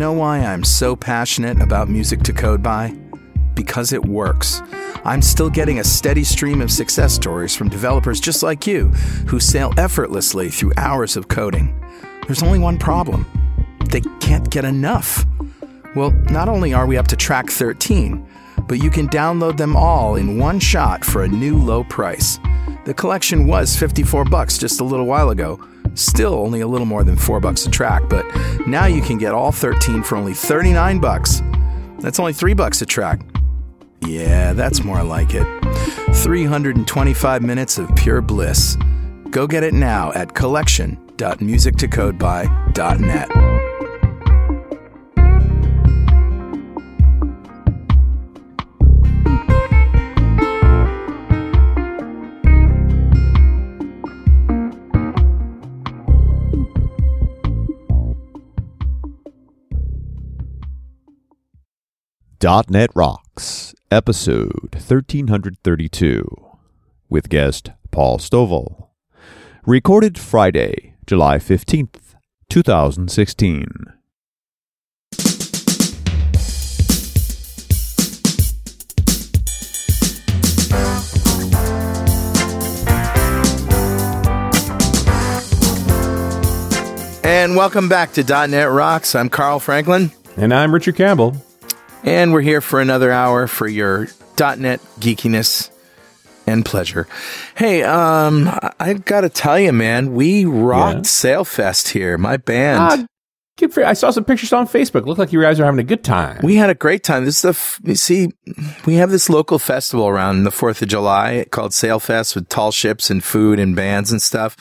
Know why I'm so passionate about music to code by? Because it works. I'm still getting a steady stream of success stories from developers just like you who sail effortlessly through hours of coding. There's only one problem they can't get enough. Well, not only are we up to track 13, but you can download them all in one shot for a new low price. The collection was 54 bucks just a little while ago. Still only a little more than 4 bucks a track, but now you can get all 13 for only 39 bucks. That's only 3 bucks a track. Yeah, that's more like it. 325 minutes of pure bliss. Go get it now at collection.musictocodeby.net. .NET Rocks, episode 1332, with guest Paul Stovell. Recorded Friday, July 15th, 2016. And welcome back to .NET Rocks. I'm Carl Franklin, And I'm Richard Campbell. And we're here for another hour for your .NET geekiness and pleasure. Hey, um, I- gotta tell you, man, we rocked Yeah. Sailfest here. My band. Ah, good for I saw some pictures on Facebook. Looked like you guys are having a good time. We had a great time. This is the, f- you see, we have this local festival around the 4th of July called Sailfest with tall ships and food and bands and stuff.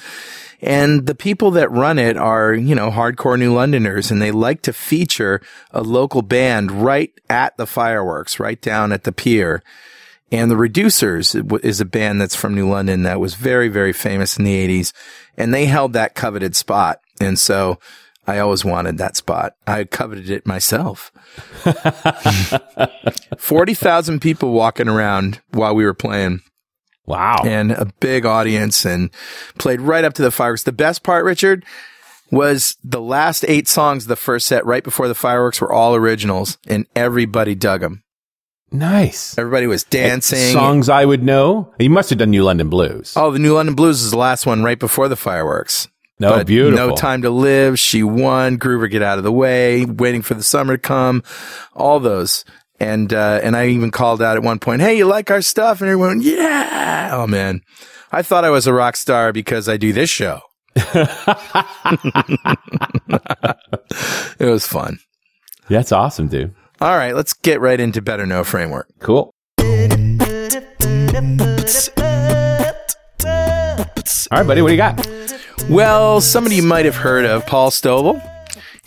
And the people that run it are, you know, hardcore New Londoners and they like to feature a local band right at the fireworks, right down at the pier. And the Reducers is a band that's from New London that was very, very famous in the 80s. And they held that coveted spot. And so I always wanted that spot. I coveted it myself. 40,000 people walking around while we were playing wow. and a big audience and played right up to the fireworks. The best part, Richard, was the last eight songs of the first set right before the fireworks were all originals and everybody dug them. nice. Everybody was dancing. Songs I would know. You must have done New London Blues. Oh, the New London Blues is the last one right before the fireworks. no, But beautiful. No Time to Live. She won. Groover Get Out of the Way. Waiting for the Summer to Come. All those. And, uh, and I even called out at one point, Hey, you like our stuff? And everyone, went, yeah. Oh man. I thought I was a rock star because I do this show. it was fun. That's awesome, dude. All right. Let's get right into Better Know Framework. Cool. All right, buddy. What do you got? Well, somebody you might have heard of, Paul Stovell.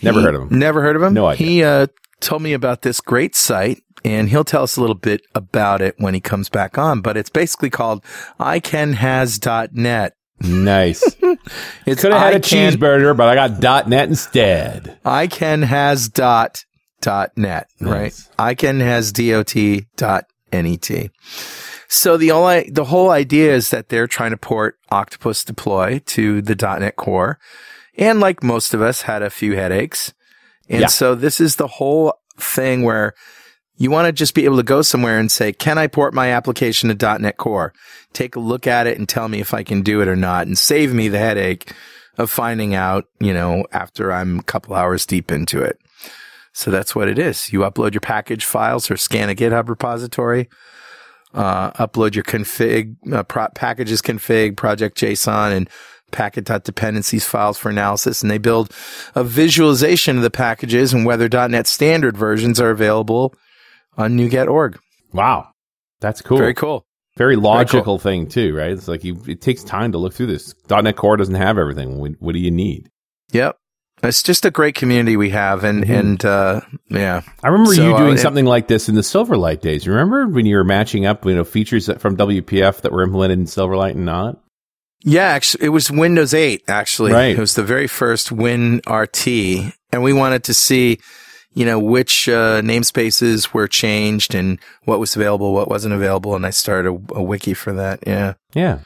Never He- heard of him. Never heard of him? No idea. He uh, told me about this great site, and he'll tell us a little bit about it when he comes back on. But it's basically called iCanHas.net. Nice. It's Could have had a iCan- cheeseburger, but I got .net instead. iCanHas.net, right? Nice. iCanHasDOT.net. So the only, the whole idea is that they're trying to port Octopus Deploy to the .NET Core. And like most of us had a few headaches. And Yeah. so this is the whole thing where you want to just be able to go somewhere and say, can I port my application to .NET Core? Take a look at it and tell me if I can do it or not and save me the headache of finding out, you know, after I'm a couple hours deep into it. So that's what it is. You upload your package files or scan a GitHub repository, uh, upload your config, uh, pro- packages config, project JSON and paket.dependencies files for analysis. And they build a visualization of the packages and whether .NET standard versions are available on NuGet.org. Wow. That's cool. Very cool. Very logical thing too, right? It's like you, it takes time to look through this. .NET Core doesn't have everything. What, what do you need? Yep. It's just a great community we have. And, and, uh, yeah. I remember So, you uh, doing it- something like this in the Silverlight days. Remember when you were matching up, you know, features that- from WPF that were implemented in Silverlight and not? Yeah, actually, it was Windows 8, actually. Right. It was the very first WinRT. And we wanted to see, you know, which uh, namespaces were changed and what was available, what wasn't available. And I started a, a wiki for that. Yeah. Yeah.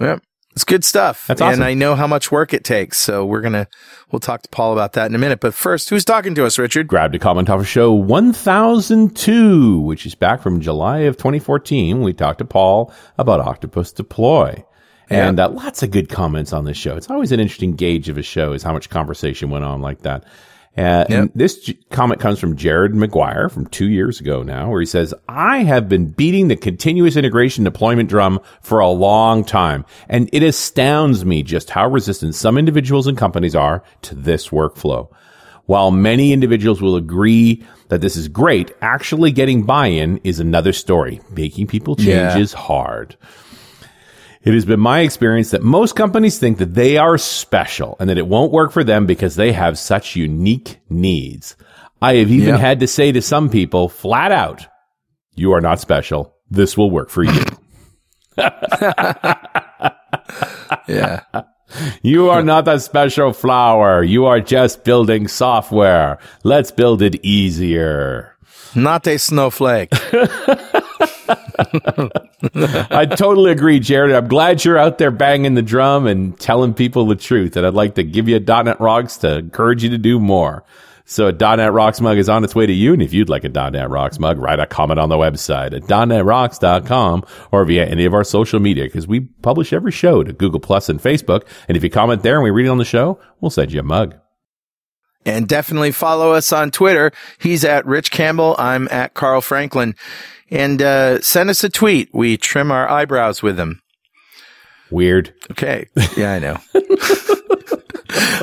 Yep. It's good stuff. That's awesome. And I know how much work it takes. So we're going to, we'll talk to Paul about that in a minute. But first, who's talking to us, Richard? Grabbed a comment off of show 1002, which is back from July of 2014. We talked to Paul about Octopus Deploy. And uh, lots of good comments on this show. It's always an interesting gauge of a show is how much conversation went on like that. Uh, And this j- comment comes from Jared McGuire from two years ago now, where he says, I have been beating the continuous integration deployment drum for a long time, and it astounds me just how resistant some individuals and companies are to this workflow. While many individuals will agree that this is great, actually getting buy-in is another story. Making people change Yeah. is hard. It has been my experience that most companies think that they are special and that it won't work for them because they have such unique needs. I have even Yeah. had to say to some people flat out, you are not special. This will work for you. Yeah. you are not a special flower. You are just building software. Let's build it easier. Not a snowflake. I totally agree, Jared. I'm glad you're out there banging the drum and telling people the truth. And I'd like to give you a .NET Rocks to encourage you to do more. So a .NET Rocks mug is on its way to you. And if you'd like a .NET Rocks mug, write a comment on the website at .NETRocks.com or via any of our social media because we publish every show to Google Plus and Facebook. And if you comment there and we read it on the show, we'll send you a mug. And definitely follow us on Twitter. He's at Rich Campbell. I'm at Carl Franklin. And uh, send us a tweet. We trim our eyebrows with them. Weird. Okay. Yeah, I know.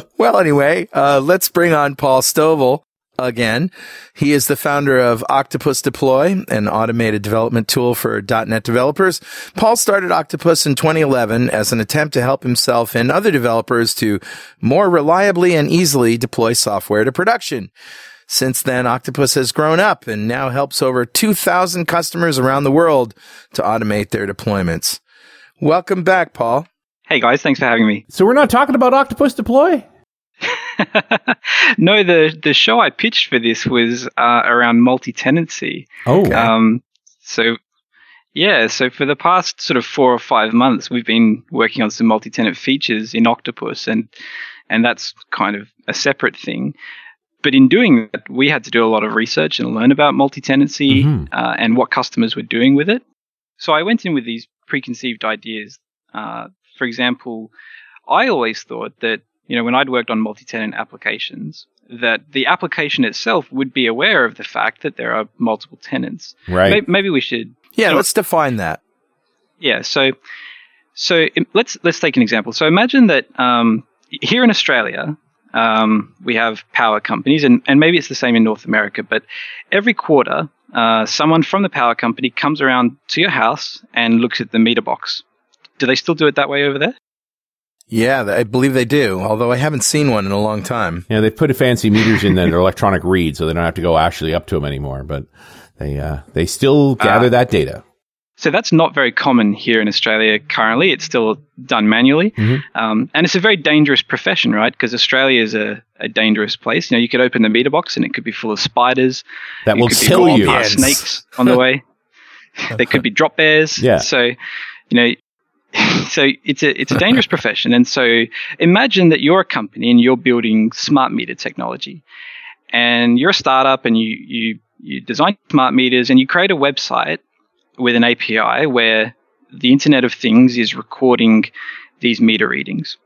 well, anyway, uh, let's bring on Paul Stovell again. He is the founder of Octopus Deploy, an automated development tool for .NET developers. Paul started Octopus in 2011 as an attempt to help himself and other developers to more reliably and easily deploy software to production. Since then, Octopus has grown up and now helps over 2,000 customers around the world to automate their deployments. Welcome back, Paul. Hey guys, thanks for having me. So we're not talking about Octopus Deploy? no, the the show I pitched for this was uh, around multi-tenancy. Oh, Um, so yeah, so for the past sort of four or five months, we've been working on some multi-tenant features in Octopus, and and that's kind of a separate thing. But in doing that, we had to do a lot of research and learn about multi-tenancy Mhm. uh, and what customers were doing with it. So I went in with these preconceived ideas. Uh, for example, I always thought that you know when I'd worked on multi-tenant applications, that the application itself would be aware of the fact that there are multiple tenants. right. Maybe, maybe we should. Yeah, let's define that. Yeah. So, so let's let's take an example. So imagine that um, here in Australia, um, we have power companies, and, and maybe it's the same in North America, but every quarter, uh, someone from the power company comes around to your house and looks at the meter box. Do they still do it that way over there? Yeah, I believe they do, although I haven't seen one in a long time. Yeah, they put fancy meters in there, their electronic read, so they don't have to go actually up to them anymore. But they uh, they still gather Ah. that data. So that's not very common here in Australia currently. It's still done manually. Mhm. Um, and it's a very dangerous profession, right? Because Australia is a, a dangerous place. You know, you could open the meter box and it could be full of spiders. That You will could be kill walking you. past snakes on the way. there could be drop bears. Yeah. So, you know, so it's a it's a dangerous profession. And so imagine that you're a company and you're building smart meter technology, and you're a startup and you you you design smart meters and you create a website with an API where the Internet of Things is recording these meter readings.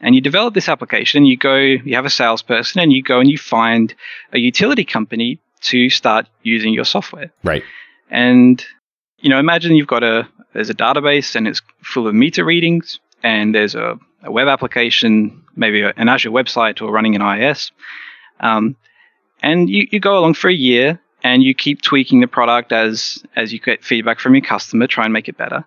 And you develop this application, you go, you have a salesperson, and you go and you find a utility company to start using your software. Right. And you know, imagine you've got a there's a database and it's full of meter readings, and there's a, a web application, maybe an Azure website or running an IIS. Um, and you, you go along for a year and you keep tweaking the product as as you get feedback from your customer, try and make it better.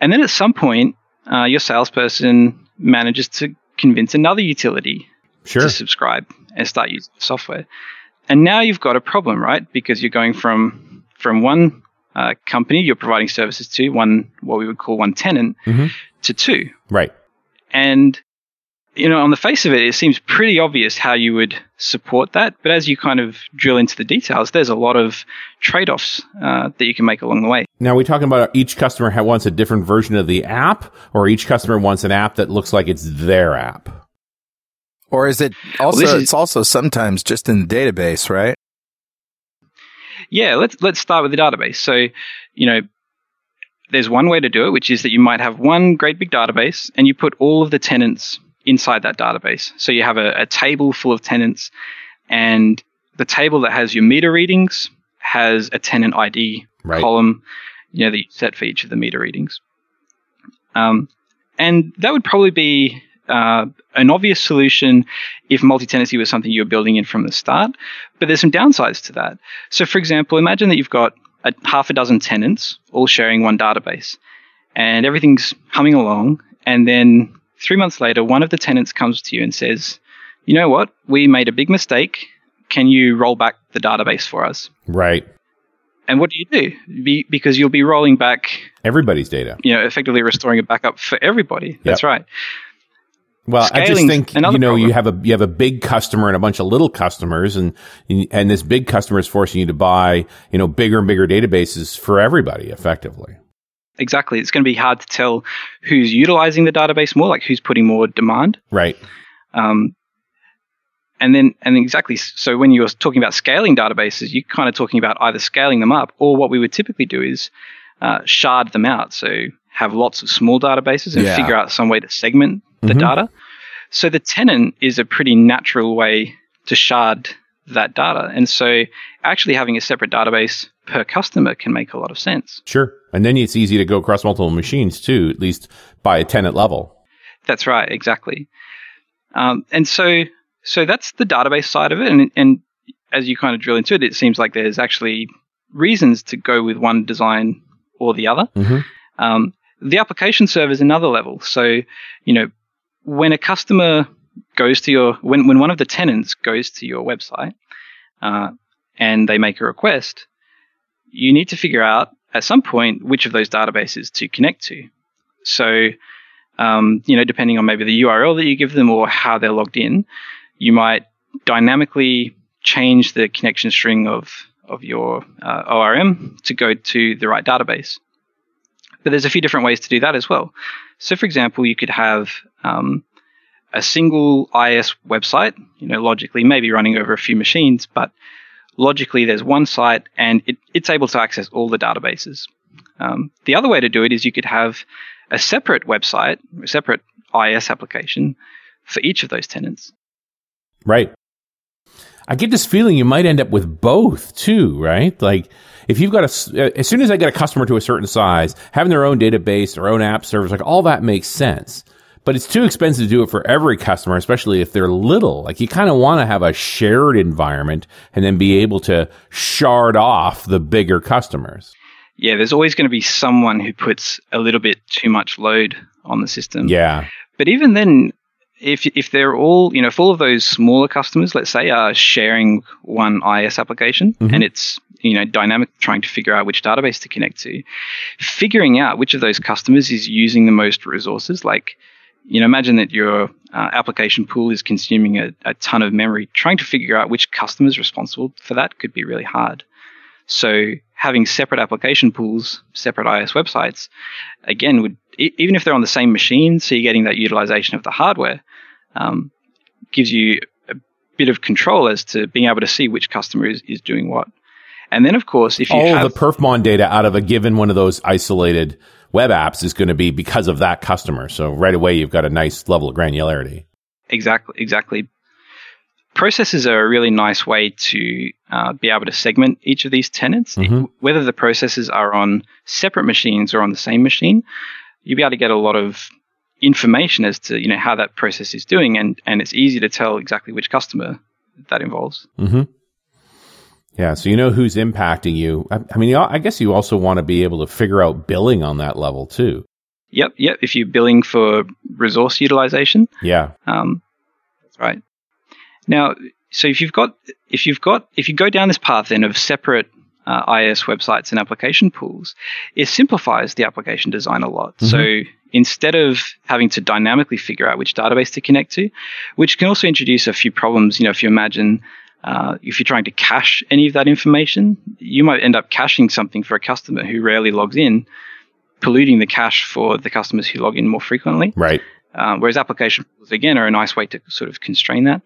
And then at some point, uh, your salesperson manages to convince another utility Sure. to subscribe and start using the software. And now you've got a problem, right? Because you're going from from one uh, company you're providing services to, one what we would call one tenant, Mhm. to two. Right. And you know, on the face of it, it seems pretty obvious how you would support that. But as you kind of drill into the details, there's a lot of trade offs uh, that you can make along the way. Now, we're we talking about each customer wants a different version of the app, or each customer wants an app that looks like it's their app? Or is it also, well, is, it's also sometimes just in the database, right? Yeah, let's, let's start with the database. So, you know, there's one way to do it, which is that you might have one great big database and you put all of the tenants inside that database. So you have a, a table full of tenants, and the table that has your meter readings has a tenant ID right. column, you know, that you set for each of the meter readings. Um, and that would probably be uh, an obvious solution if multi-tenancy was something you were building in from the start. But there's some downsides to that. So, for example, imagine that you've got a, half a dozen tenants all sharing one database, and everything's humming along, and then Three months later, one of the tenants comes to you and says, You know what? We made a big mistake. Can you roll back the database for us? Right. And what do you do? Be, because you'll be rolling back everybody's data. You know, effectively restoring a backup for everybody. Yep. That's right. Well, I just think you know problem. you have a you have a big customer and a bunch of little customers, and and this big customer is forcing you to buy you know bigger and bigger databases for everybody effectively exactly. It's going to be hard to tell who's utilizing the database more, like who's putting more demand. Right. Um, and then, and exactly, so when you're talking about scaling databases, you're kind of talking about either scaling them up or what we would typically do is uh, shard them out. So have lots of small databases and yeah. figure out some way to segment the mm-hmm. data. So the tenant is a pretty natural way to shard that data. And so actually having a separate database per customer can make a lot of sense. Sure. And then it's easy to go across multiple machines too, at least by a tenant level. That's right, exactly. Um, and so, so that's the database side of it. And, and as you kind of drill into it, it seems like there's actually reasons to go with one design or the other. Mm-hmm. Um, the application server is another level. So, you know, when a customer goes to your, when, when one of the tenants goes to your website uh, and they make a request, you need to figure out at some point which of those databases to connect to. So, um, you know, depending on maybe the URL that you give them or how they're logged in, you might dynamically change the connection string of of your uh, ORM to go to the right database. But there's a few different ways to do that as well. So, for example, you could have um, a single IIS website, you know, logically maybe running over a few machines, but logically there's one site and it, it's able to access all the databases. Um, the other way to do it is you could have a separate website, a separate IIS application for each of those tenants. Right. I get this feeling you might end up with both too, right? Like if you've got a, as soon as I get a customer to a certain size, having their own database, their own app service, like all that makes sense but it's too expensive to do it for every customer, especially if they're little. Like you kind of want to have a shared environment and then be able to shard off the bigger customers. Yeah, there's always going to be someone who puts a little bit too much load on the system. Yeah. But even then, if if they're all, you know, if all of those smaller customers, let's say, are sharing one IIS application mm-hmm. and it's you know dynamic trying to figure out which database to connect to, figuring out which of those customers is using the most resources, like you know, imagine that your uh, application pool is consuming a, a, ton of memory. Trying to figure out which customer is responsible for that could be really hard. So having separate application pools, separate IIS websites, again, would even if they're on the same machine, so you're getting that utilization of the hardware, um, gives you a bit of control as to being able to see which customer is, is doing what. And then, of course, if you all have the perfmon data out of a given one of those isolated web apps is going to be because of that customer. So right away, you've got a nice level of granularity. Exactly. Exactly. Processes are a really nice way to uh, be able to segment each of these tenants. Mm-hmm. Whether the processes are on separate machines or on the same machine, you'll be able to get a lot of information as to you know how that process is doing, and and it's easy to tell exactly which customer that involves. Mm-hmm. Yeah, so you know who's impacting you. I, I mean, I guess you also want to be able to figure out billing on that level too. Yep, yep. If you're billing for resource utilization, yeah, um, that's right. Now, so if you've got if you've got if you go down this path then of separate uh, IIS websites and application pools, it simplifies the application design a lot. Mm-hmm. So instead of having to dynamically figure out which database to connect to, which can also introduce a few problems. You know, if you imagine uh, if you're trying to cache any of that information, you might end up caching something for a customer who rarely logs in, polluting the cache for the customers who log in more frequently. Right. Um, whereas application pools, again, are a nice way to sort of constrain that.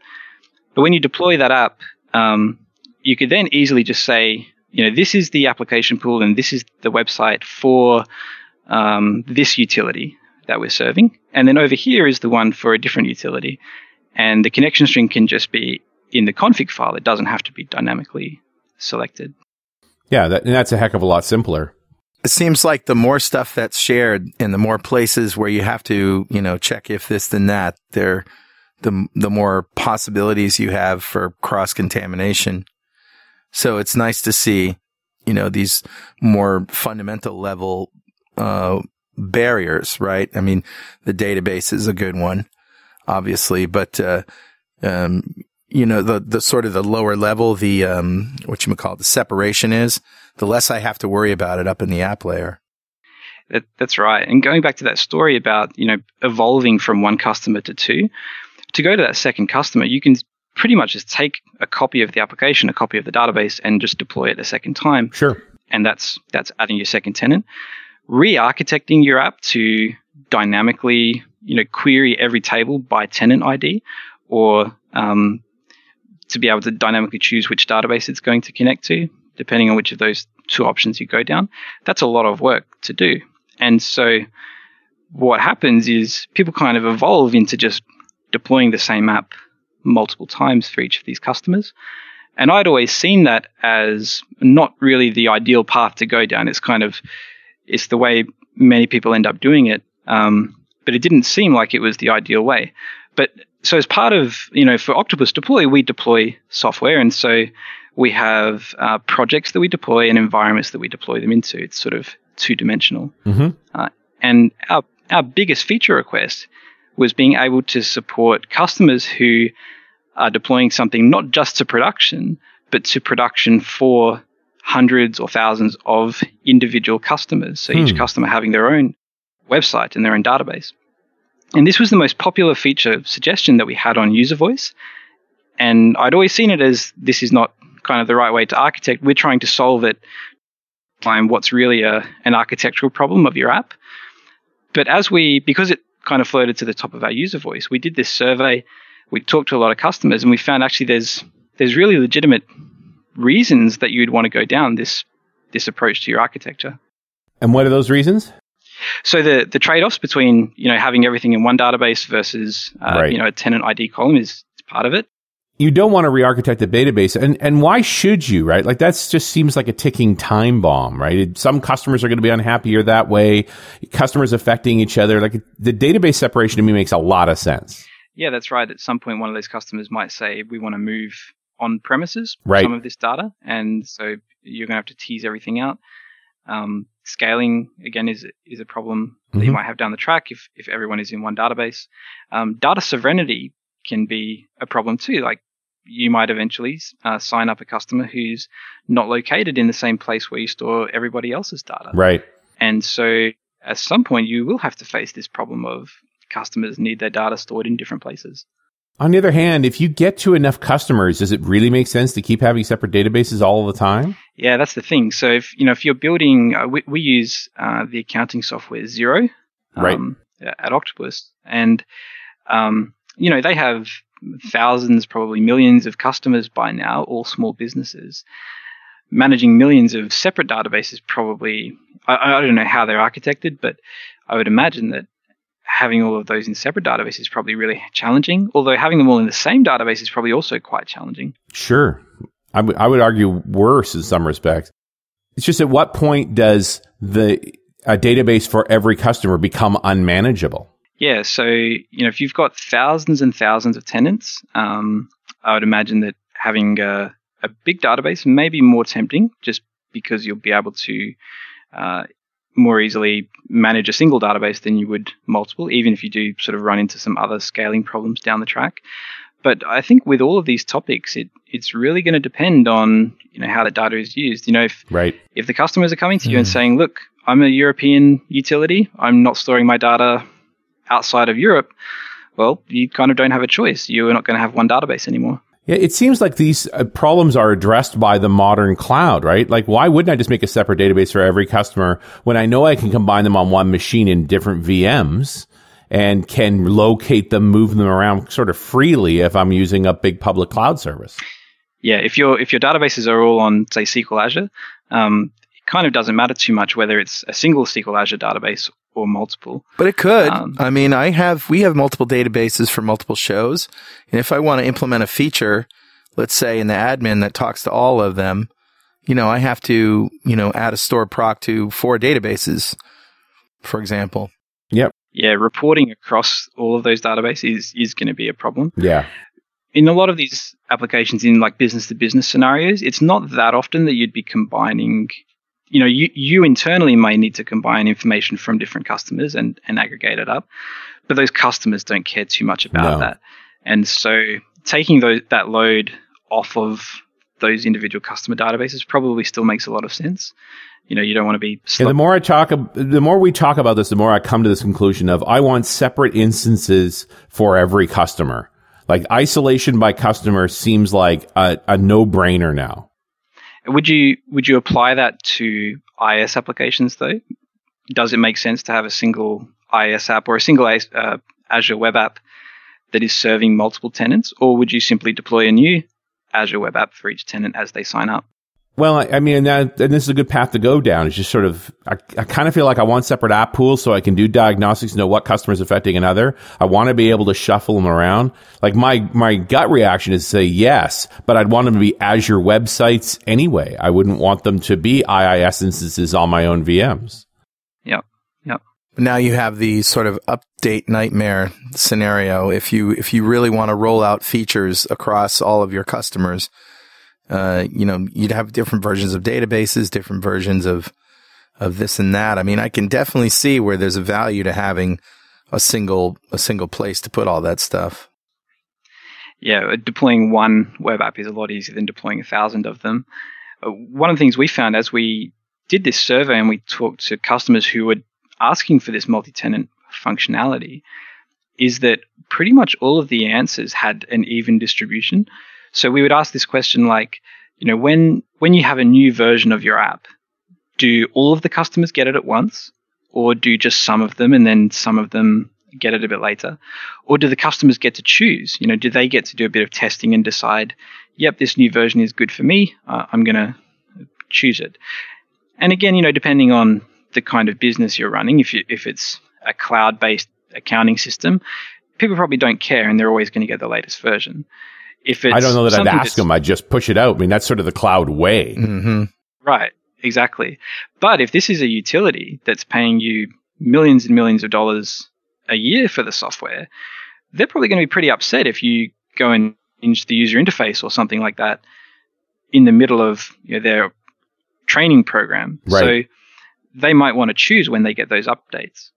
But when you deploy that app, um, you could then easily just say, you know, this is the application pool and this is the website for um, this utility that we're serving. And then over here is the one for a different utility. And the connection string can just be in the config file. It doesn't have to be dynamically selected. Yeah, that, and that's a heck of a lot simpler. It seems like the more stuff that's shared and the more places where you have to, you know, check if this then that, there, the the more possibilities you have for cross contamination. So it's nice to see, you know, these more fundamental level uh, barriers, right? I mean, the database is a good one, obviously, but uh, um, you know, the the sort of the lower level, the um, what you call it, the separation is, the less I have to worry about it up in the app layer. That, that's right. And going back to that story about you know evolving from one customer to two, to go to that second customer, you can pretty much just take a copy of the application, a copy of the database, and just deploy it a second time. Sure. And that's that's adding your second tenant. Re-architecting your app to dynamically, you know, query every table by tenant ID, or um, to be able to dynamically choose which database it's going to connect to, depending on which of those two options you go down. That's a lot of work to do. And so what happens is people kind of evolve into just deploying the same app multiple times for each of these customers. And I'd always seen that as not really the ideal path to go down. It's kind of, it's the way many people end up doing it. Um, but it didn't seem like it was the ideal way. But so as part of, you know, for Octopus Deploy, we deploy software. And so we have uh, projects that we deploy and environments that we deploy them into. It's sort of two dimensional. Mm-hmm. Uh, and our, our biggest feature request was being able to support customers who are deploying something not just to production, but to production for hundreds or thousands of individual customers. So hmm. each customer having their own website and their own database. And this was the most popular feature suggestion that we had on UserVoice. And I'd always seen it as this is not kind of the right way to architect. We're trying to solve it, find what's really a, an architectural problem of your app. But as we, because it kind of floated to the top of our UserVoice, we did this survey. We talked to a lot of customers, and we found actually there's there's really legitimate reasons that you'd want to go down this this approach to your architecture. And what are those reasons? So the the trade offs between you know having everything in one database versus uh, right. you know a tenant ID column is part of it. You don't want to re-architect the database, and and why should you? Right, like that just seems like a ticking time bomb, right? Some customers are going to be unhappier that way. Customers affecting each other, like the database separation to me makes a lot of sense. Yeah, that's right. At some point, one of those customers might say, "We want to move on premises right. some of this data," and so you're going to have to tease everything out. Um, scaling again is is a problem mm-hmm. you might have down the track if if everyone is in one database. Um, data sovereignty can be a problem too. Like you might eventually uh, sign up a customer who's not located in the same place where you store everybody else's data. Right. And so at some point you will have to face this problem of customers need their data stored in different places. On the other hand, if you get to enough customers, does it really make sense to keep having separate databases all the time? Yeah, that's the thing. So if you know if you're building, uh, we, we, use uh, the accounting software Xero, um, right. at Octopus, and um, you know they have thousands, probably millions of customers by now, all small businesses. Managing millions of separate databases probably I, I don't know how they're architected, but I would imagine that having all of those in separate databases is probably really challenging. Although having them all in the same database is probably also quite challenging. Sure. I, w- I would argue worse in some respects. It's just at what point does the a database for every customer become unmanageable? Yeah. So, you know, if you've got thousands and thousands of tenants, um, I would imagine that having a, a big database may be more tempting just because you'll be able to uh, more easily manage a single database than you would multiple, even if you do sort of run into some other scaling problems down the track. But I think with all of these topics, it it's really going to depend on you know how the data is used. You know, if right. if the customers are coming to you mm. and saying, "Look, I'm a European utility. I'm not storing my data outside of Europe. Well, you kind of don't have a choice. You're not going to have one database anymore. Yeah, it seems like these uh, problems are addressed by the modern cloud, right? Like, why wouldn't I just make a separate database for every customer when I know I can combine them on one machine in different VMs and can locate them, move them around sort of freely if I'm using a big public cloud service? Yeah, if your if your databases are all on say SQL Azure, um, it kind of doesn't matter too much whether it's a single SQL Azure database or multiple. But it could. Um, I mean, I have we have multiple databases for multiple shows, and if I want to implement a feature, let's say in the admin that talks to all of them, you know, I have to you know add a store proc to four databases, for example. Yep. Yeah, reporting across all of those databases is, is going to be a problem. Yeah. In a lot of these applications, in like business to business scenarios, it's not that often that you'd be combining you know, you, you internally may need to combine information from different customers and, and aggregate it up, but those customers don't care too much about no. that. And so taking those, that load off of those individual customer databases probably still makes a lot of sense. You know, you don't want to be. Yeah, the more I talk, the more we talk about this, the more I come to this conclusion of I want separate instances for every customer. Like isolation by customer seems like a, a no brainer now. Would you would you apply that to IIS applications though? Does it make sense to have a single IIS app or a single uh, Azure web app that is serving multiple tenants, or would you simply deploy a new Azure web app for each tenant as they sign up? Well, I, mean, that, and this is a good path to go down. It's just sort of, I, I kind of feel like I want separate app pools so I can do diagnostics, and know what customer is affecting another. I want to be able to shuffle them around. Like my, my gut reaction is to say yes, but I'd want them to be Azure websites anyway. I wouldn't want them to be IIS instances on my own VMs. Yep. Yep. Now you have the sort of update nightmare scenario. If you, if you really want to roll out features across all of your customers, uh, you know, you'd have different versions of databases, different versions of of this and that. I mean, I can definitely see where there's a value to having a single a single place to put all that stuff. Yeah, uh, deploying one web app is a lot easier than deploying a thousand of them. Uh, one of the things we found as we did this survey and we talked to customers who were asking for this multi-tenant functionality is that pretty much all of the answers had an even distribution. So we would ask this question like, you know, when when you have a new version of your app, do all of the customers get it at once, or do just some of them and then some of them get it a bit later, or do the customers get to choose? You know, do they get to do a bit of testing and decide, yep, this new version is good for me. Uh, I'm going to choose it. And again, you know, depending on the kind of business you're running, if you if it's a cloud-based accounting system, people probably don't care and they're always going to get the latest version if it's I don't know that I'd ask them. I'd just push it out. I mean, that's sort of the cloud way. Mm-hmm. Right. Exactly. But if this is a utility that's paying you millions and millions of dollars a year for the software, they're probably going to be pretty upset if you go and change the user interface or something like that in the middle of you know, their training program. Right. So they might want to choose when they get those updates.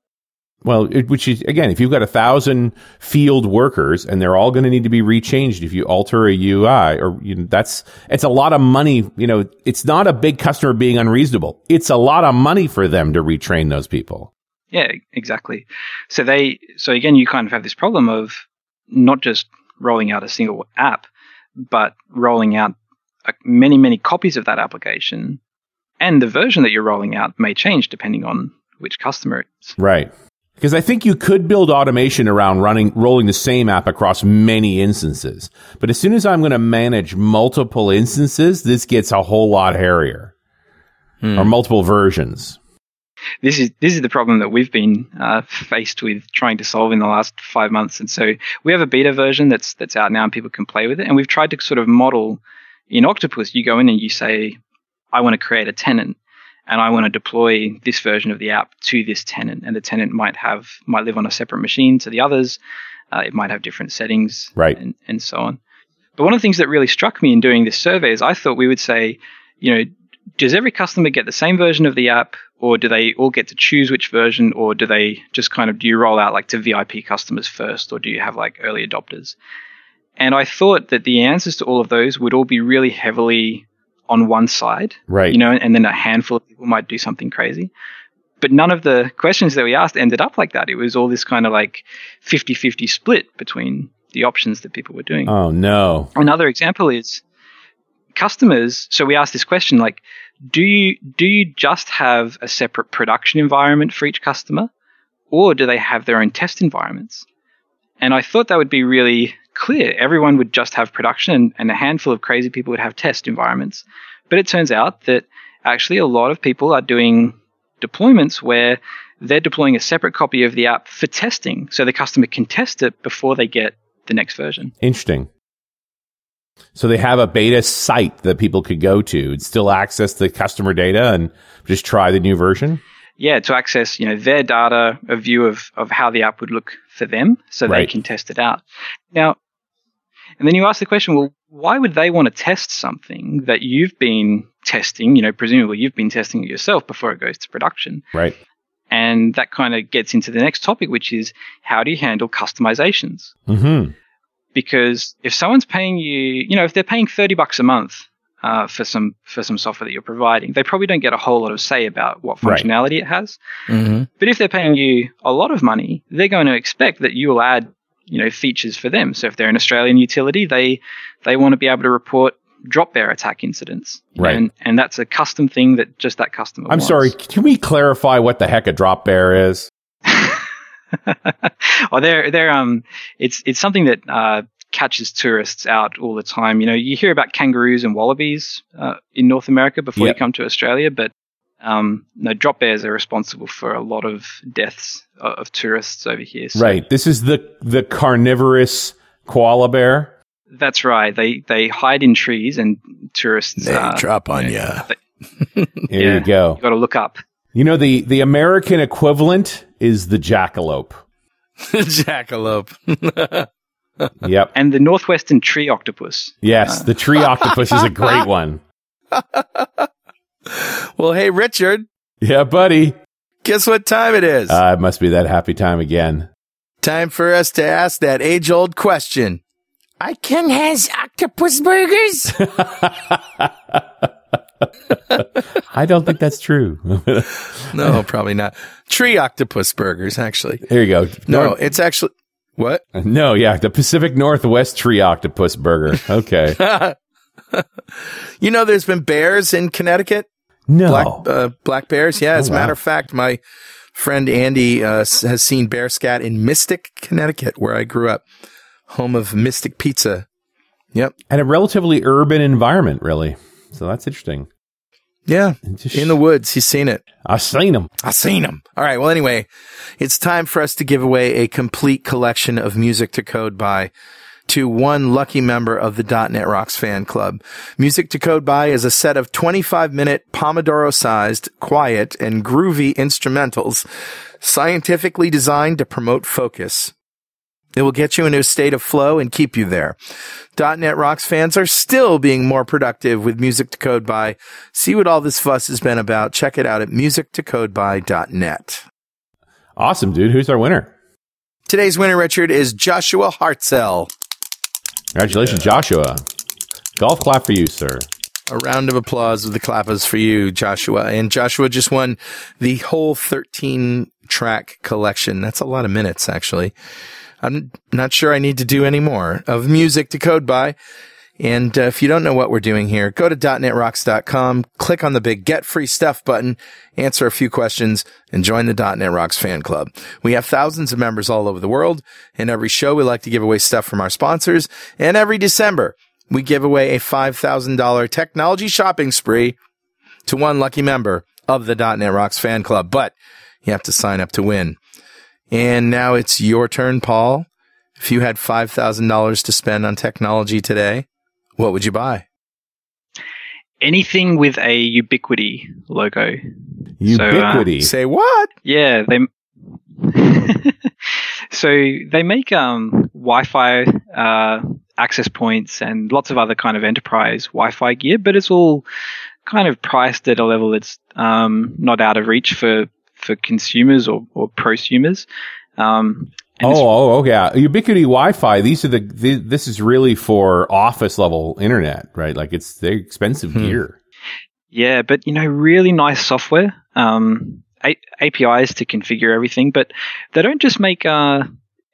Well, it, which is again, if you've got a thousand field workers and they're all going to need to be rechanged if you alter a UI, or you know, that's it's a lot of money. You know, it's not a big customer being unreasonable. It's a lot of money for them to retrain those people. Yeah, exactly. So they, so again, you kind of have this problem of not just rolling out a single app, but rolling out many, many copies of that application, and the version that you're rolling out may change depending on which customer it's. Right. Because I think you could build automation around running, rolling the same app across many instances. But as soon as I'm going to manage multiple instances, this gets a whole lot hairier hmm. or multiple versions. This is this is the problem that we've been uh, faced with trying to solve in the last five months, and so we have a beta version that's that's out now, and people can play with it. And we've tried to sort of model in Octopus. You go in and you say, "I want to create a tenant," and I want to deploy this version of the app to this tenant, and the tenant might have might live on a separate machine to the others. Uh, it might have different settings, right, and, and so on. But one of the things that really struck me in doing this survey is I thought we would say, you know, does every customer get the same version of the app, or do they all get to choose which version, or do they just kind of do you roll out like to VIP customers first, or do you have like early adopters? And I thought that the answers to all of those would all be really heavily on one side, right? You know, and then a handful of people might do something crazy. but none of the questions that we asked ended up like that. It was all this kind of like 50 50 split between the options that people were doing. Oh, no. Another example is customers. So we asked this question like, do you, do you just have a separate production environment for each customer? Or do they have their own test environments? And I thought that would be really clear. Everyone would just have production and a handful of crazy people would have test environments. But it turns out that actually a lot of people are doing deployments where they're deploying a separate copy of the app for testing so the customer can test it before they get the next version. Interesting. So they have a beta site that people could go to and still access the customer data and just try the new version? Yeah, to access, you know, their data, a view of, of how the app would look for them so Right. they can test it out. Now, and then you ask the question, well, why would they want to test something that you've been testing? You know, presumably you've been testing it yourself before it goes to production. Right. And that kind of gets into the next topic, which is how do you handle customizations? Mm-hmm. Because if someone's paying you, you know, if they're paying 30 bucks a month uh, for some for some software that you're providing, they probably don't get a whole lot of say about what Right. functionality it has. Mm-hmm. But if they're paying you a lot of money, they're going to expect that you will add, you know, features for them. So if they're an Australian utility, they they want to be able to report drop bear attack incidents. Right. And and that's a custom thing that just that customer I'm wants. sorry. Can we clarify what the heck a drop bear is? oh, they're they're um, it's it's something that uh, catches tourists out all the time. You know, you hear about kangaroos and wallabies uh, in North America before Yep. you come to Australia, but um, no, drop bears are responsible for a lot of deaths of, of tourists over here. So Right. This is the the carnivorous koala bear. That's right. They they hide in trees and tourists. They uh, drop on you you. know, There Yeah. you go. You got to look up. You know the the American equivalent is the jackalope. Jackalope. Yep. And the northwestern tree octopus. Yes, the tree octopus is a great one. well, hey, Richard, Yeah, buddy. guess what time it is? Uh, it must be that happy time again. time for us to ask that age old question. I can has octopus burgers. I don't think that's true. no, probably not. Tree octopus burgers, actually. Here you go. No, North- it's actually what? no, yeah, the Pacific Northwest tree octopus burger. Okay. you know, there's been bears in Connecticut. No. Black uh, black bears. Yeah, as Oh, a matter of fact, my friend Andy uh, has seen bear scat in Mystic, Connecticut, where I grew up, home of Mystic Pizza. Yep. and a relatively urban environment, really. So that's interesting. Yeah, Just- in the woods. He's seen it. I've seen him. I seen him. All right. Well, anyway, it's time for us to give away a complete collection of music to code by to one lucky member of the .NET Rocks fan club. Music to code by is a set of 25 minute Pomodoro sized, quiet, and groovy instrumentals scientifically designed to promote focus. It will get you into a state of flow and keep you there. .NET Rocks fans are still being more productive with Music to Code by. See what all this fuss has been about. Check it out at musictocodeby.net. Awesome, dude. Who's our winner? Today's winner, Richard, is Joshua Hartzell. Congratulations, Joshua. Golf clap for you, sir. A round of applause with the clappers for you, Joshua. And Joshua just won the whole 13 track collection. That's a lot of minutes, actually. I'm not sure I need to do any more of music to code by. And uh, if you don't know what we're doing here, go to .netrocks.com, click on the big get free stuff button, answer a few questions, and join the .NET Rocks fan club. We have thousands of members all over the world, and every show we like to give away stuff from our sponsors, and every December we give away a $5,000 technology shopping spree to one lucky member of the .NET Rocks fan club, but you have to sign up to win. And now it's your turn, Paul. If you had $5,000 to spend on technology today, what would you buy? Anything with a Ubiquiti logo. So, uh, Ubiquiti. Say what? Yeah, they. so they make um, Wi-Fi uh, access points and lots of other kind of enterprise Wi-Fi gear, but it's all kind of priced at a level that's um, not out of reach for for consumers or, or prosumers. Um, Oh, oh, okay. Yeah. Ubiquiti Wi-Fi. These are the, the. This is really for office level internet, right? Like it's they're expensive Hmm. gear. Yeah, but you know, really nice software. Um, A- APIs to configure everything, but they don't just make uh,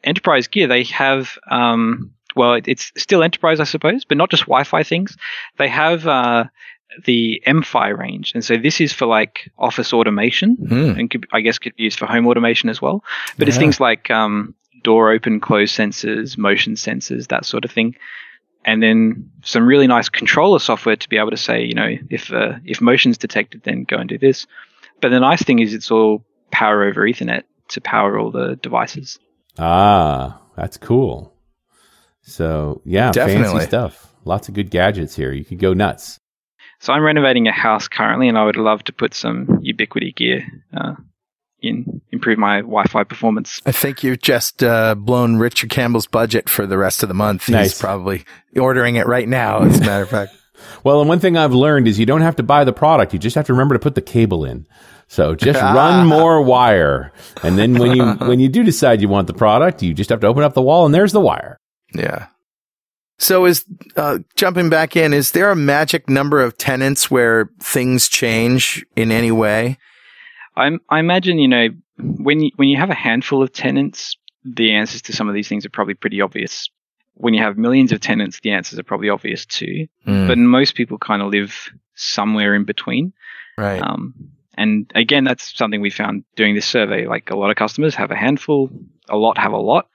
enterprise gear. They have um, well, it's still enterprise, I suppose, but not just Wi-Fi things. They have uh, the MFi range, and so this is for like office automation, Hmm. and could, I guess could be used for home automation as well. But it's things like um, door open, close sensors, motion sensors, that sort of thing. And then some really nice controller software to be able to say, you know, if uh, if motion's detected, then go and do this. But the nice thing is it's all power over Ethernet to power all the devices. Ah, that's cool. So yeah, Definitely. fancy stuff. Lots of good gadgets here. You could go nuts. So I'm renovating a house currently, and I would love to put some Ubiquiti gear uh, in, improve my Wi-Fi performance. I think you've just uh, blown Richard Campbell's budget for the rest of the month. Nice. He's probably ordering it right now, as a matter of fact. Well, and one thing I've learned is you don't have to buy the product. You just have to remember to put the cable in. So just run more wire. And then when you, when you do decide you want the product, you just have to open up the wall and there's the wire. Yeah. So is uh, jumping back in? Is there a magic number of tenants where things change in any way? I, I imagine you know when you, when you have a handful of tenants, the answers to some of these things are probably pretty obvious. When you have millions of tenants, the answers are probably obvious too. Hmm, But most people kind of live somewhere in between. right. Um, and again, that's something we found doing this survey. Like a lot of customers have a handful, a lot have a lot,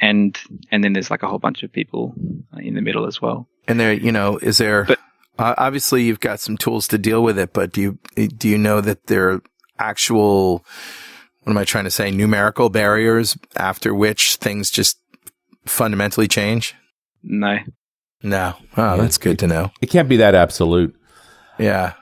and and then there's like a whole bunch of people in the middle as well. and there, you know, is there? But- uh, obviously, you've got some tools to deal with it, but do you do you know that there are actual? What am I trying to say? Numerical barriers after which things just fundamentally change. No, No. Oh, that's good to know. It can't be that absolute. Yeah.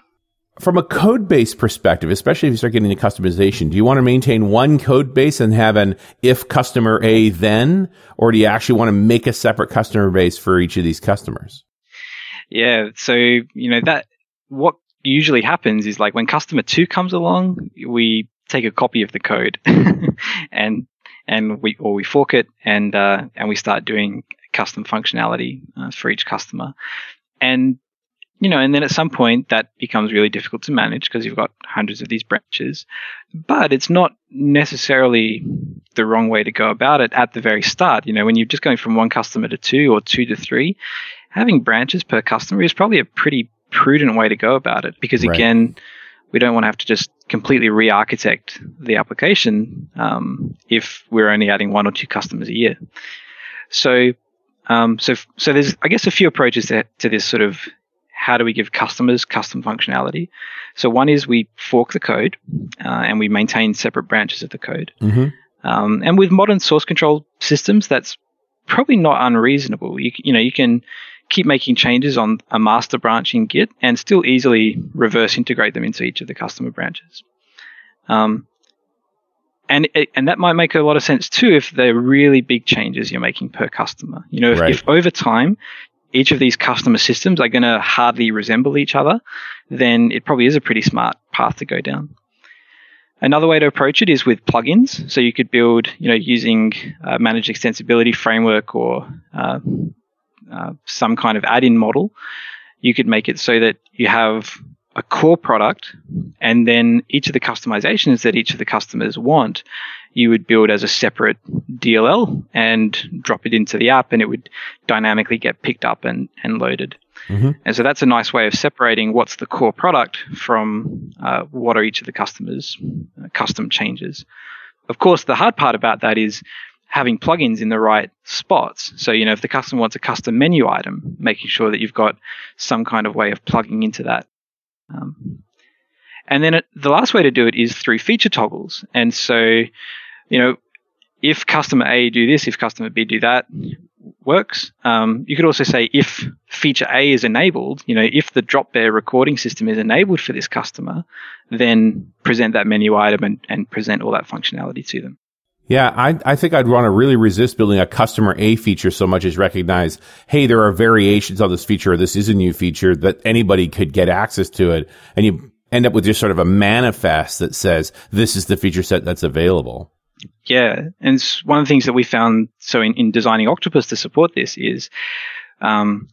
From a code base perspective, especially if you start getting into customization, do you want to maintain one code base and have an if customer A then, or do you actually want to make a separate customer base for each of these customers? yeah. So you know that what usually happens is like when customer two comes along, we take a copy of the code and and we or we fork it and uh, and we start doing custom functionality uh, for each customer and you know and then at some point that becomes really difficult to manage because you've got hundreds of these branches but it's not necessarily the wrong way to go about it at the very start you know when you're just going from one customer to two or two to three having branches per customer is probably a pretty prudent way to go about it because Right. again we don't want to have to just completely re-architect the application um, if we're only adding one or two customers a year. So, um, so, so there's, I guess, a few approaches to, to this sort of how do we give customers custom functionality. So one is we fork the code uh, and we maintain separate branches of the code. Mm-hmm. Um, and with modern source control systems, that's probably not unreasonable. You, you know, you can keep making changes on a master branch in Git and still easily reverse integrate them into each of the customer branches. Um, and and that might make a lot of sense too if they're really big changes you're making per customer. You know, if, Right. if over time each of these customer systems are going to hardly resemble each other, then it probably is a pretty smart path to go down. Another way to approach it is with plugins. So you could build, you know, using uh, managed extensibility framework or uh, uh, some kind of add-in model. You could make it so that you have a core product, and then each of the customizations that each of the customers want, you would build as a separate DLL and drop it into the app, and it would dynamically get picked up and, and loaded. Mhm. And so that's a nice way of separating what's the core product from uh, what are each of the customers' uh, custom changes. Of course, the hard part about that is having plugins in the right spots. So, you know, if the customer wants a custom menu item, making sure that you've got some kind of way of plugging into that. Um, and then it, the last way to do it is through feature toggles. And so, you know, if customer A do this, if customer B do that, works. Um, you could also say if feature A is enabled, you know, if the drop bear recording system is enabled for this customer, then present that menu item and, and present all that functionality to them. Yeah, I, I think I'd want to really resist building a customer A feature so much as recognize, hey, there are variations on this feature, or this is a new feature that anybody could get access to it. And you end up with just sort of a manifest that says, this is the feature set that's available. Yeah, and it's one of the things that we found so in, in designing Octopus to support this is um,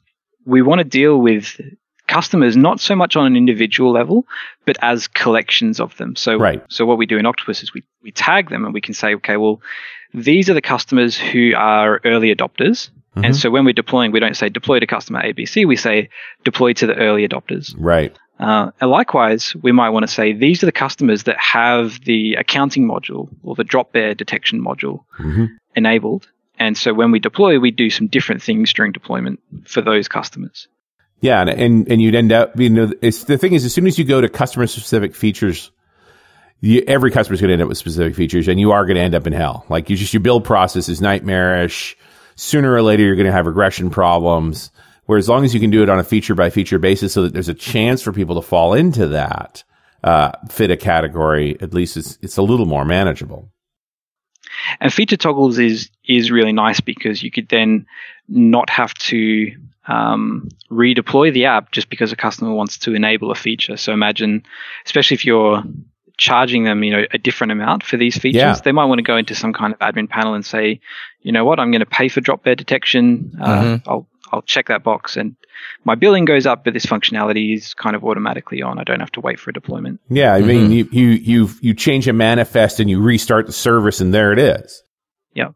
we want to deal with customers not so much on an individual level, but as collections of them. So, Right. so what we do in Octopus is we, we tag them and we can say, okay, well, these are the customers who are early adopters. Mhm. And so when we're deploying, we don't say deploy to customer ABC, we say deploy to the early adopters. Right. Uh, and likewise, we might want to say these are the customers that have the accounting module or the drop bear detection module hmm enabled. And so when we deploy, we do some different things during deployment for those customers. Yeah, and, and and you'd end up, you know, it's the thing is, as soon as you go to customer specific features, you, every customer is going to end up with specific features, and you are going to end up in hell. Like you just your build process is nightmarish. Sooner or later, you're going to have regression problems. Where as long as you can do it on a feature by feature basis, so that there's a chance for people to fall into that uh, fit a category, at least it's it's a little more manageable. And feature toggles is is really nice because you could then not have to um, redeploy the app just because a customer wants to enable a feature. So imagine, especially if you're charging them, you know, a different amount for these features, Yeah. they might want to go into some kind of admin panel and say, you know what, I'm going to pay for drop bear detection. Uh, I'll I'll check that box, and my billing goes up, but this functionality is kind of automatically on. I don't have to wait for a deployment. Yeah, I mean, you you you you change a manifest and you restart the service, and there it is. Yeah.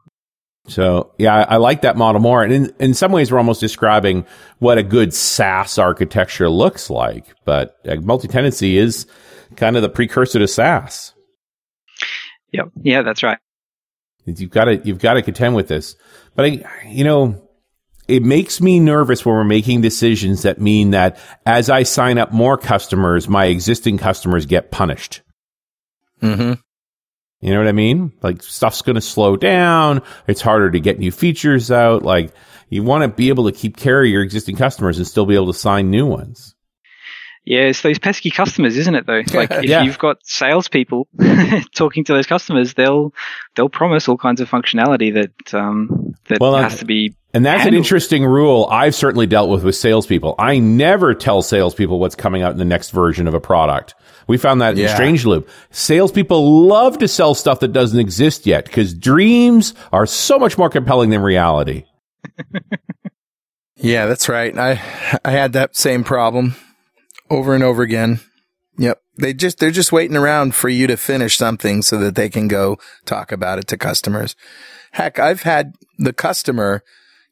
So yeah, I, I like that model more. And in, in some ways, we're almost describing what a good SaaS architecture looks like. But uh, multi-tenancy is kind of the precursor to SaaS. Yeah, yeah, that's right. You've got to you've got to contend with this. But I, you know, it makes me nervous when we're making decisions that mean that as I sign up more customers, my existing customers get punished. Mm-hmm. You know what I mean? Like stuff's going to slow down. It's harder to get new features out. Like you want to be able to keep care of your existing customers and still be able to sign new ones. Yeah, it's those pesky customers, isn't it? Though, like if Yeah. you've got salespeople talking to those customers, they'll they'll promise all kinds of functionality that um, that Well, has to be. And that's an interesting rule I've certainly dealt with with salespeople. I never tell salespeople what's coming out in the next version of a product. We found that in Yeah. Strangeloop. Salespeople love to sell stuff that doesn't exist yet because dreams are so much more compelling than reality. Yeah, that's right. I I had that same problem over and over again. Yep. They just they're just waiting around for you to finish something so that they can go talk about it to customers. Heck, I've had the customer,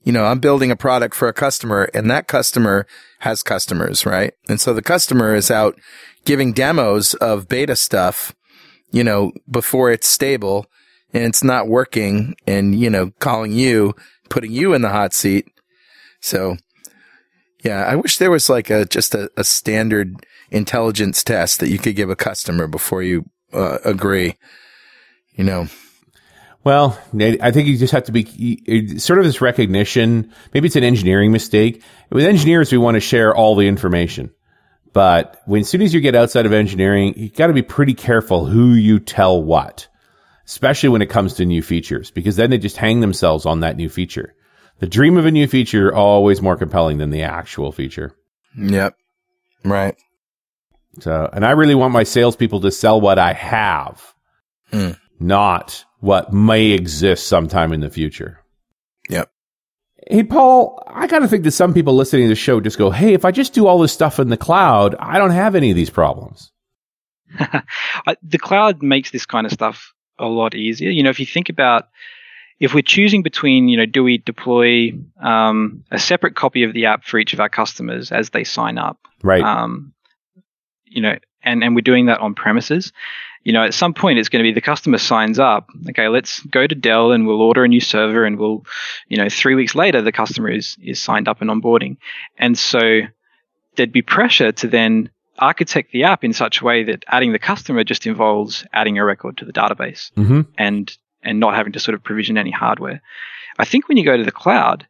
you know, I'm building a product for a customer and that customer has customers, right? And so the customer is out giving demos of beta stuff, you know, before it's stable and it's not working and, you know, calling you, putting you in the hot seat. So, yeah, I wish there was like a just a, a standard intelligence test that you could give a customer before you uh, agree. You know, Well, I think you just have to be sort of this recognition. Maybe it's an engineering mistake. With engineers, we want to share all the information. But when, as soon as you get outside of engineering, you got to be pretty careful who you tell what, especially when it comes to new features, because then they just hang themselves on that new feature. The dream of a new feature always more compelling than the actual feature. yep, right. So, and I really want my salespeople to sell what I have, Hmm. not what may exist sometime in the future. Yep. Hey, Paul, I got to think that some people listening to the show just go, Hey, if I just do all this stuff in the cloud, I don't have any of these problems. The cloud makes this kind of stuff a lot easier. You know, if you think about if we're choosing between, you know, do we deploy um, a separate copy of the app for each of our customers as they sign up, Right. um, you know, and, and we're doing that on premises. You know, at some point it's going to be the customer signs up. Okay, let's go to Dell and we'll order a new server, and we'll, you know, three weeks later the customer is is signed up and onboarding, and so there'd be pressure to then architect the app in such a way that adding the customer just involves adding a record to the database mm-hmm. and and not having to sort of provision any hardware. I think when you go to the cloud,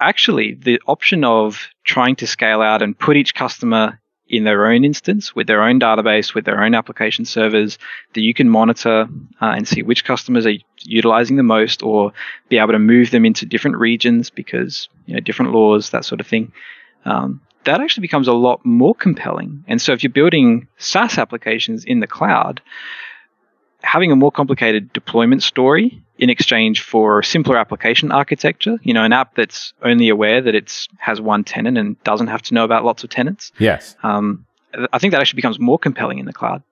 actually the option of trying to scale out and put each customer in their own instance with their own database, with their own application servers that you can monitor uh, and see which customers are utilizing the most or be able to move them into different regions because, you know, different laws, that sort of thing. Um, that actually becomes a lot more compelling. And so if you're building SaaS applications in the cloud, having a more complicated deployment story in exchange for simpler application architecture. You know, an app that's only aware that it has one tenant and doesn't have to know about lots of tenants. Yes. Um, I think that actually becomes more compelling in the cloud.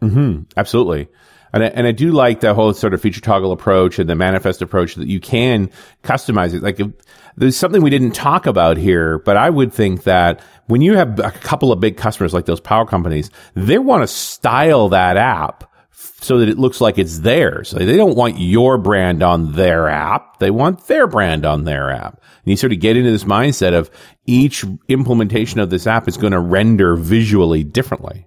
Mm-hmm. Absolutely. And I, and I do like that whole sort of feature toggle approach and the manifest approach that you can customize it. Like if, there's something we didn't talk about here, but I would think that when you have a couple of big customers like those power companies, they want to style that app so that it looks like it's theirs. They don't want your brand on their app. They want their brand on their app. And you sort of get into this mindset of each implementation of this app is going to render visually differently.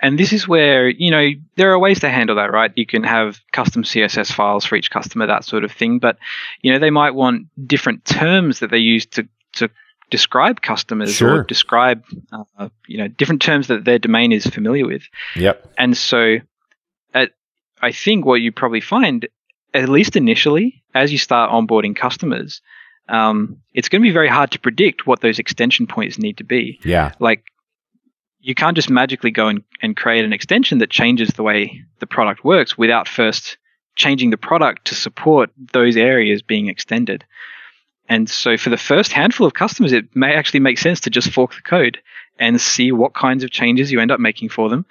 And this is where, you know, there are ways to handle that, right? You can have custom CSS files for each customer, that sort of thing. But, you know, they might want different terms that they use to, to describe customers Sure. or describe, uh, you know, different terms that their domain is familiar with. Yep. And so, at, I think what you probably find, at least initially, as you start onboarding customers, um, it's going to be very hard to predict what those extension points need to be. Yeah. Like, you can't just magically go and, and create an extension that changes the way the product works without first changing the product to support those areas being extended. And so, for the first handful of customers, it may actually make sense to just fork the code and see what kinds of changes you end up making for them.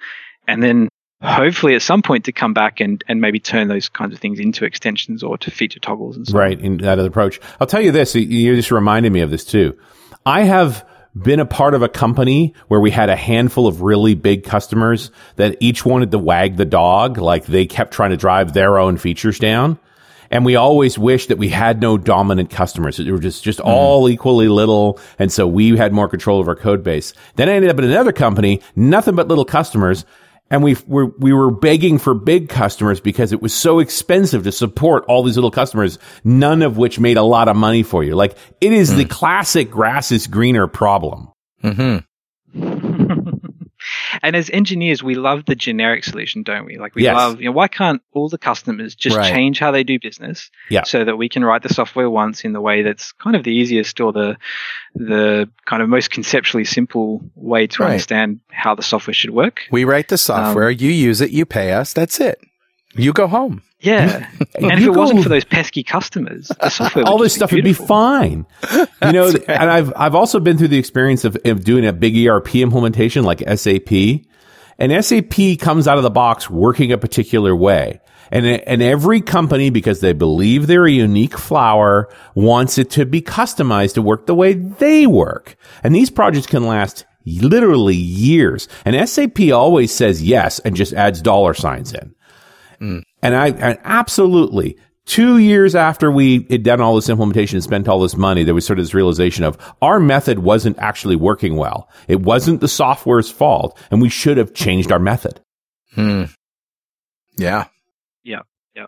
And then hopefully at some point to come back and, and maybe turn those kinds of things into extensions or to feature toggles and on. Right. In that approach. I'll tell you this. You just reminded me of this too. I have been a part of a company where we had a handful of really big customers that each wanted to wag the dog. Like they kept trying to drive their own features down. And we always wished that we had no dominant customers. They were just, just all equally little. And so we had more control of our code base. Then I ended up in another company, nothing but little customers. And we were, we were begging for big customers because it was so expensive to support all these little customers, none of which made a lot of money for you. Like it is the hmm. classic grass is greener problem. Mm-hmm. And as engineers, we love the generic solution, don't we? Like we Yes. love, you know, why can't all the customers just Right. change how they do business Yeah. so that we can write the software once in the way that's kind of the easiest or the the kind of most conceptually simple way to Right. understand how the software should work. We write the um, software, you use it, you pay us. That's it. You go home. Yeah. and if it wasn't for those pesky customers, the software all this stuff would be fine. You know, and I've I've also been through the experience of, of doing a big ERP implementation like SAP. And SAP comes out of the box working a particular way. And, and every company, because they believe they're a unique flower, wants it to be customized to work the way they work. And these projects can last literally years. And SAP always says yes and just adds dollar signs in. And I and absolutely two years after we had done all this implementation and spent all this money, there was sort of this realization of our method wasn't actually working well. It wasn't the software's fault, and we should have changed our method. Hmm. Yeah. Yeah. Yeah.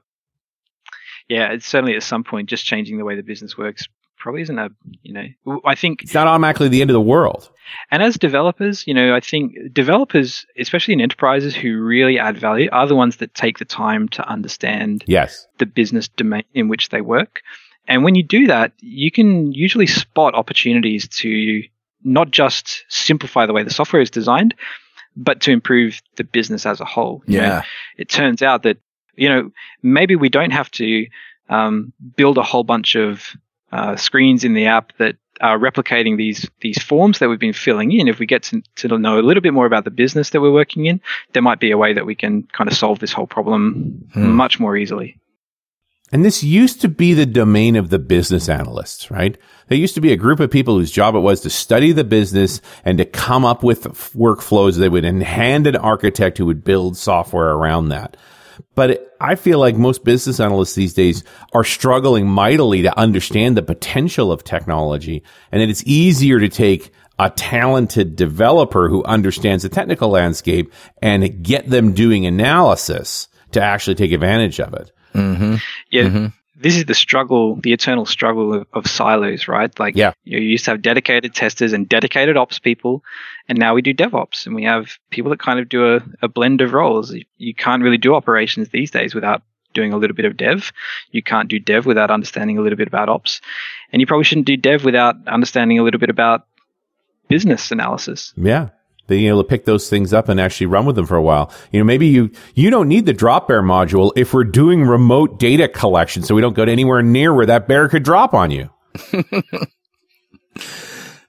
Yeah, it's certainly at some point just changing the way the business works probably isn't a you know I think It's not automatically the end of the world. And as developers, you know, I think developers, especially in enterprises who really add value, are the ones that take the time to understand Yes. the business domain in which they work. And when you do that, you can usually spot opportunities to not just simplify the way the software is designed, but to improve the business as a whole. You know, Yeah. it turns out that you know maybe we don't have to um, build a whole bunch of uh, screens in the app that are replicating these these forms that we've been filling in. If we get to, to know a little bit more about the business that we're working in, there might be a way that we can kind of solve this whole problem Hmm. much more easily. And this used to be the domain of the business analysts, right? There used to be a group of people whose job it was to study the business and to come up with workflows. They would hand an architect who would build software around that. But I feel like most business analysts these days are struggling mightily to understand the potential of technology and that it's easier to take a talented developer who understands the technical landscape and get them doing analysis to actually take advantage of it. Mm-hmm. Yeah. This is the struggle, the eternal struggle of, of silos, right? Like, Yeah. you used to have dedicated testers and dedicated ops people, and now we do DevOps, and we have people that kind of do a, a blend of roles. You- You can't really do operations these days without doing a little bit of dev. You can't do dev without understanding a little bit about ops, and you probably shouldn't do dev without understanding a little bit about business analysis. Yeah. Being able to pick those things up and actually run with them for a while. You know, maybe you, you don't need the drop bear module if we're doing remote data collection so we don't go to anywhere near where that bear could drop on you.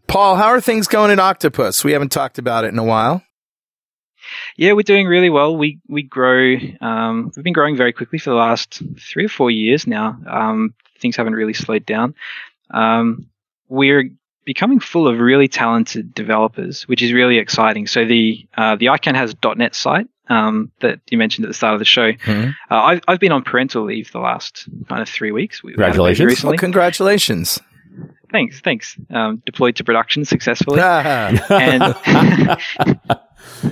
Paul, how are things going at Octopus? We haven't talked about it in a while. Yeah, we're doing really well. We we grow. Um, we've been growing very quickly for the last three or four years now. Um, things haven't really slowed down. Um, we're becoming full of really talented developers, which is really exciting. So the uh, the I Can Has .NET site um, that you mentioned at the start of the show. Mm-hmm. Uh, I've I've been on parental leave the last kind of three weeks. Congratulations! Well, congratulations. Thanks, thanks. Um, deployed to production successfully. and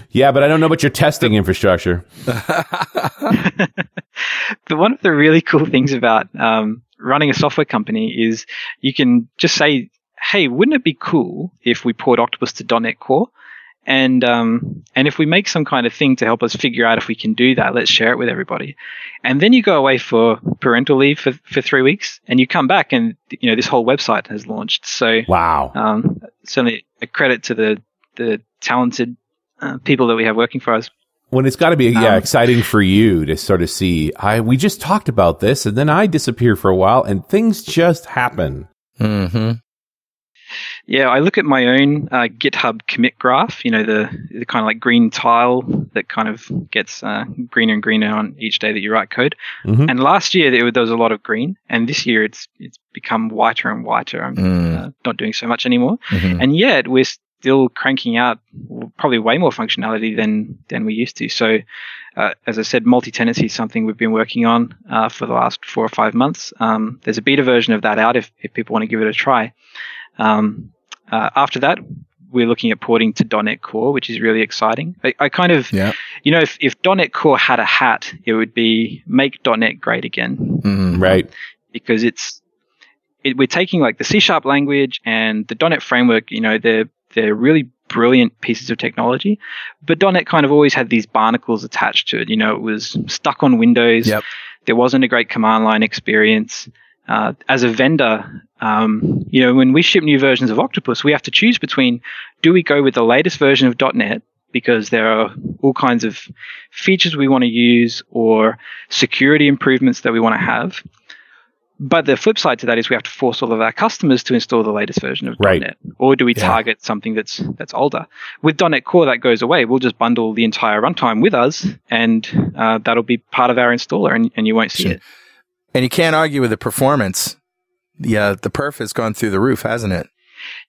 yeah, but I don't know about your testing infrastructure. but one of the really cool things about um, running a software company is you can just say hey, wouldn't it be cool if we port Octopus to .NET Core? And um, and if we make some kind of thing to help us figure out if we can do that, let's share it with everybody. And then you go away for parental leave for, for three weeks, and you come back, and you know this whole website has launched. So wow, um, certainly a credit to the the talented uh, people that we have working for us. When it's got to be yeah um, exciting for you to sort of see. I we just talked about this, and then I disappear for a while, and things just happen. Mm-hmm. Yeah, I look at my own uh, GitHub commit graph. You know, the, the kind of like green tile that kind of gets uh, greener and greener on each day that you write code. Mm-hmm. And last year there, was a lot of green, and this year it's it's become whiter and whiter. I'm mm. uh, not doing so much anymore, mm-hmm. and yet we're still cranking out probably way more functionality than than we used to. So, uh, as I said, multi-tenancy is something we've been working on uh, for the last four or five months. Um, there's a beta version of that out if if people want to give it a try. Um, uh, after that, we're looking at porting to .NET Core, which is really exciting. I, I kind of, yeah. you know, if, if .NET Core had a hat, it would be make .NET great again. Mm, right. Because it's, it, we're taking like the C sharp language and the .NET framework, you know, they're, they're really brilliant pieces of technology, but .NET kind of always had these barnacles attached to it. You know, it was stuck on Windows. Yep. There wasn't a great command line experience uh, as a vendor, um, you know, when we ship new versions of Octopus, we have to choose between do we go with the latest version of .NET because there are all kinds of features we want to use or security improvements that we want to have. But the flip side to that is we have to force all of our customers to install the latest version of right. .NET, or do we yeah. target something that's that's older? With .NET Core, that goes away. We'll just bundle the entire runtime with us, and uh, that'll be part of our installer, and, and you won't see sure. it. And you can't argue with the performance. Yeah, the perf has gone through the roof, hasn't it?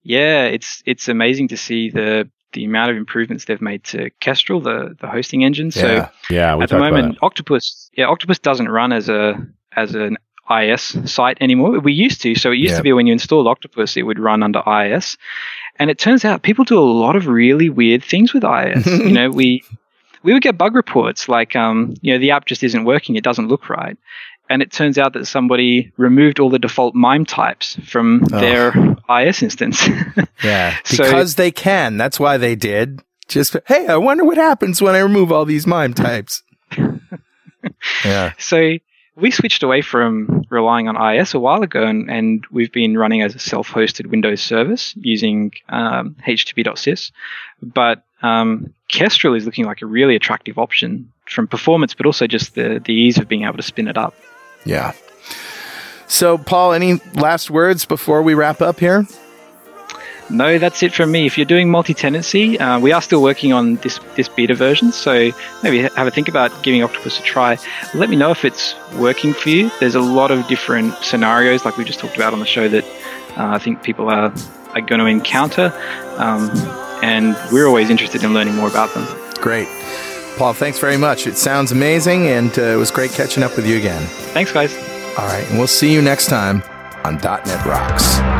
Yeah, it's it's amazing to see the the amount of improvements they've made to Kestrel, the the hosting engine. So yeah, yeah at the moment, Octopus, yeah, Octopus doesn't run as a as an IIS site anymore. We used to, so it used to be when you installed Octopus, it would run under IIS. and it turns out people do a lot of really weird things with IIS. you know, we we would get bug reports like, um, you know, the app just isn't working, it doesn't look right, and it turns out that somebody removed all the default MIME types from oh. their IIS instance. yeah, because so, they can. That's why they did. Just hey, I wonder what happens when I remove all these MIME types. yeah. So we switched away from relying on IIS a while ago, and, and we've been running as a self-hosted Windows service using um, HTTP.sys. But um, Kestrel is looking like a really attractive option from performance, but also just the, the ease of being able to spin it up. Yeah. So, Paul, any last words before we wrap up here? No, that's it from me. If you're doing multi-tenancy, uh, we are still working on this this beta version, so maybe have a think about giving Octopus a try. Let me know if it's working for you. There's a lot of different scenarios, like we just talked about on the show, that uh, I think people are are going to encounter, um, and we're always interested in learning more about them. Great. Paul, thanks very much. It sounds amazing, and uh, it was great catching up with you again. Thanks, guys. All right, and we'll see you next time on .NET Rocks.